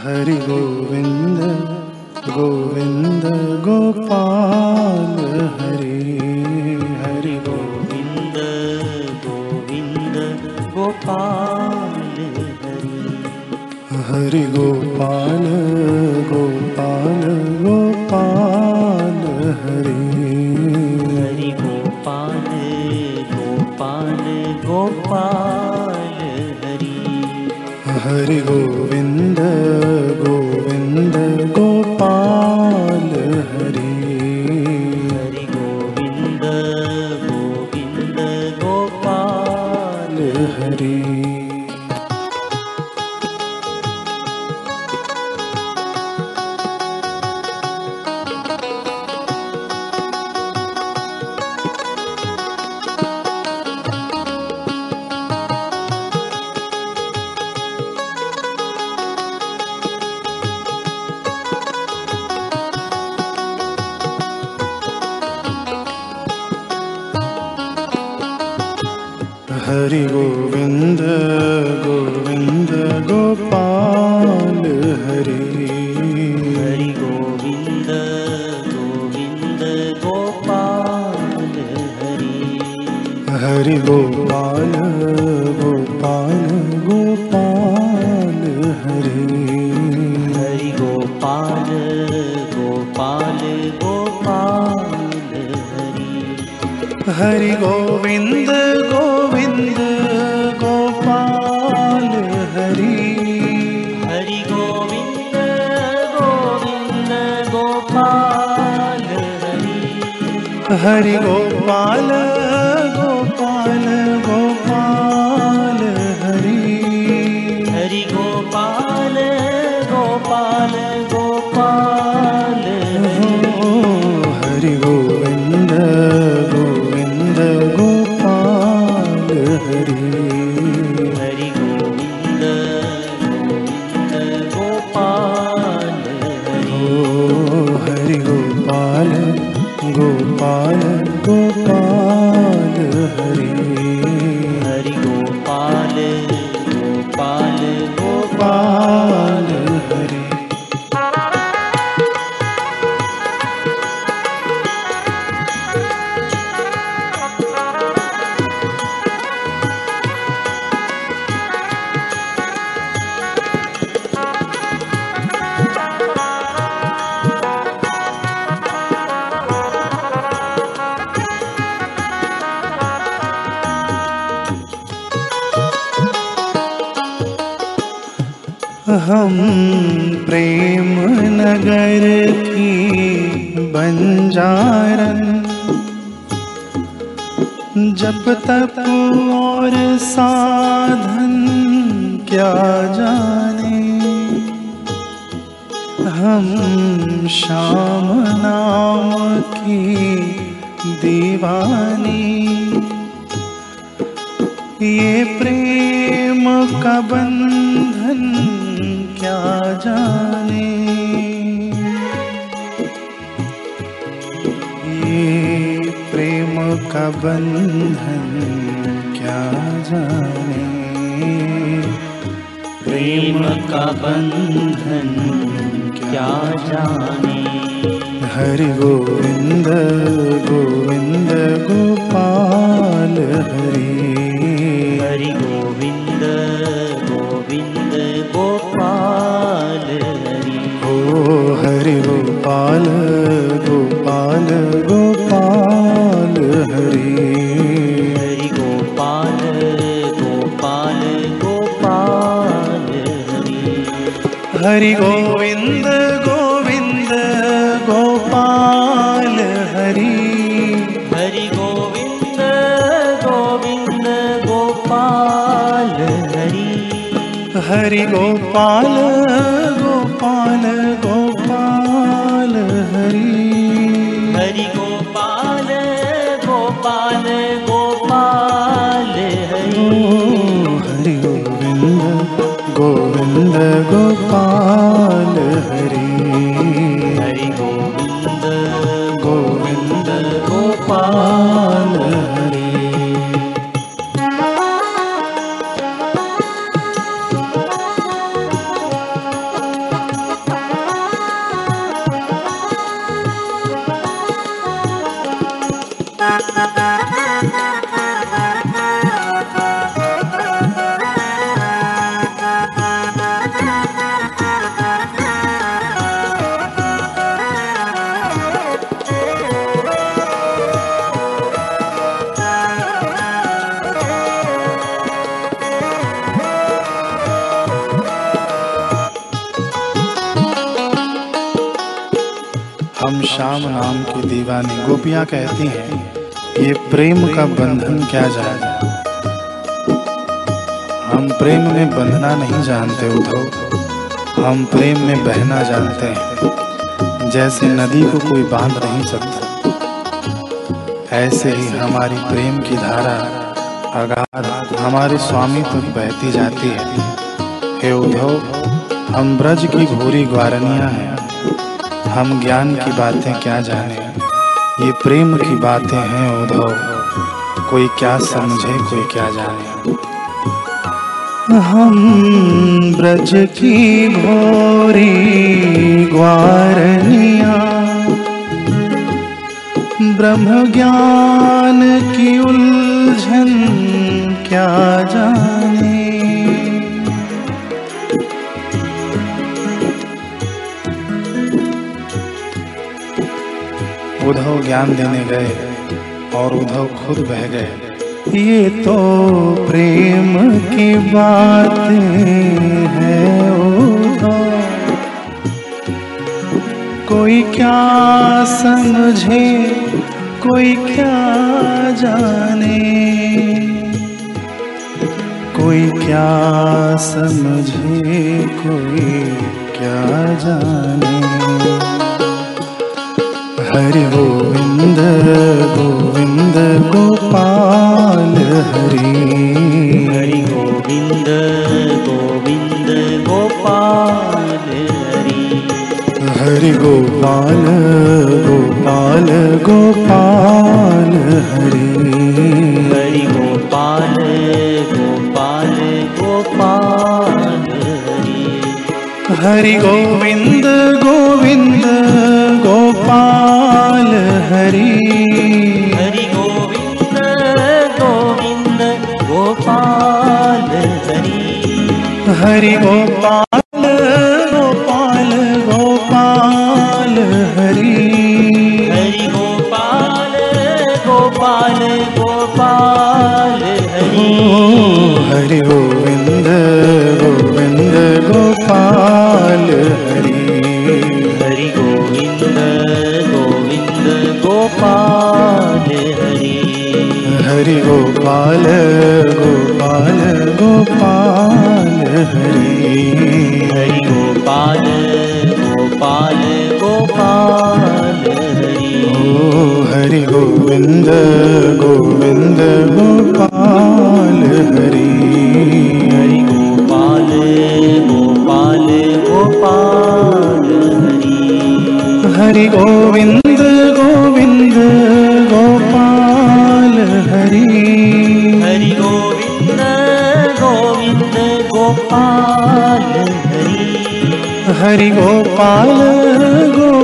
हरि गोविन्द गोविन्द गोपाल हरि हरि गोविन्द गोविन्द गोपाल हरि। हरि गोपाल गोपाल गोपाल हरि। हरि गोपाल गोपाल गोपाल हरि। हरि गोविन्द हरि गोविन्द गोविन्द गोपाल हरि। हरि गोविन्द गोविन्द गोपाल हरि। हरि गोपाल गोपाल गोपाल हरि। हरि गोपाल गोपाल गोपाल हरि। हरि गोविन्द हरि गोपाल गोपाल गोपाल हम प्रेम नगर की बंजारन। जब तक और साधन क्या जाने, हम श्याम नाम की दीवानी। ये प्रेम का बंधन क्या जाने। ये प्रेम का बंधन क्या जाने? प्रेम का बंधन क्या जाने? हरि गोविंद गोविंद हरि गोविंद गोविंद गोपाल हरि हरि गोविन्द गोविन्द गोपाल हरि हरि गोपाल गोपाल श्याम नाम की दीवानी गोपियाँ कहती हैं, ये प्रेम का बंधन क्या जाने हम प्रेम में बंधना नहीं जानते उद्धव, हम प्रेम में बहना जानते हैं, जैसे नदी को कोई बाँध नहीं सकता। ऐसे ही हमारी प्रेम की धारा अगाध हमारे स्वामी तक बहती जाती है। हे उद्धव, हम ब्रज की भूरी ग्वारनियाँ हैं। हम ज्ञान की बातें क्या जाने? ये प्रेम की बातें हैं उद्धव कोई क्या समझे, कोई क्या जाने। हम ब्रज की घोरी ग्वारनिया, ब्रह्म ज्ञान की उलझन क्या जाने? उद्धव ज्ञान देने गए और उद्धव खुद बह गए। ये तो प्रेम की बात है उद्धव कोई क्या समझे, कोई क्या जाने। कोई क्या समझे, कोई क्या जाने। हरि गोविंद गोविंद गोपाल हरि। हरि गोविंद गोविंद गोपाल हरि। हरि गोपाल गोपाल गोपाल हरि। हरि गोपाल गोपाल गोपाल हरि। हरि गोविंद हरि गोपाल गोपाल गोपाल हरि। हरि गोपाल गोपाल गोपाल हरि। हरि गोविंद गोविंद गोपाल हरि। हरि गोविंद गोविंद गोपाल हरि। हरि गोपाल गोपाल गोपाल हरि हरि गोपाल गोपाल गोपाल हरि। ओ हरि गोविंद गोविंद गोपाल हरि। हरि गोपाल गोपाल गोपाल हरि। हरि गोविंद गोपाल हरि हरि गोपाल गोपाल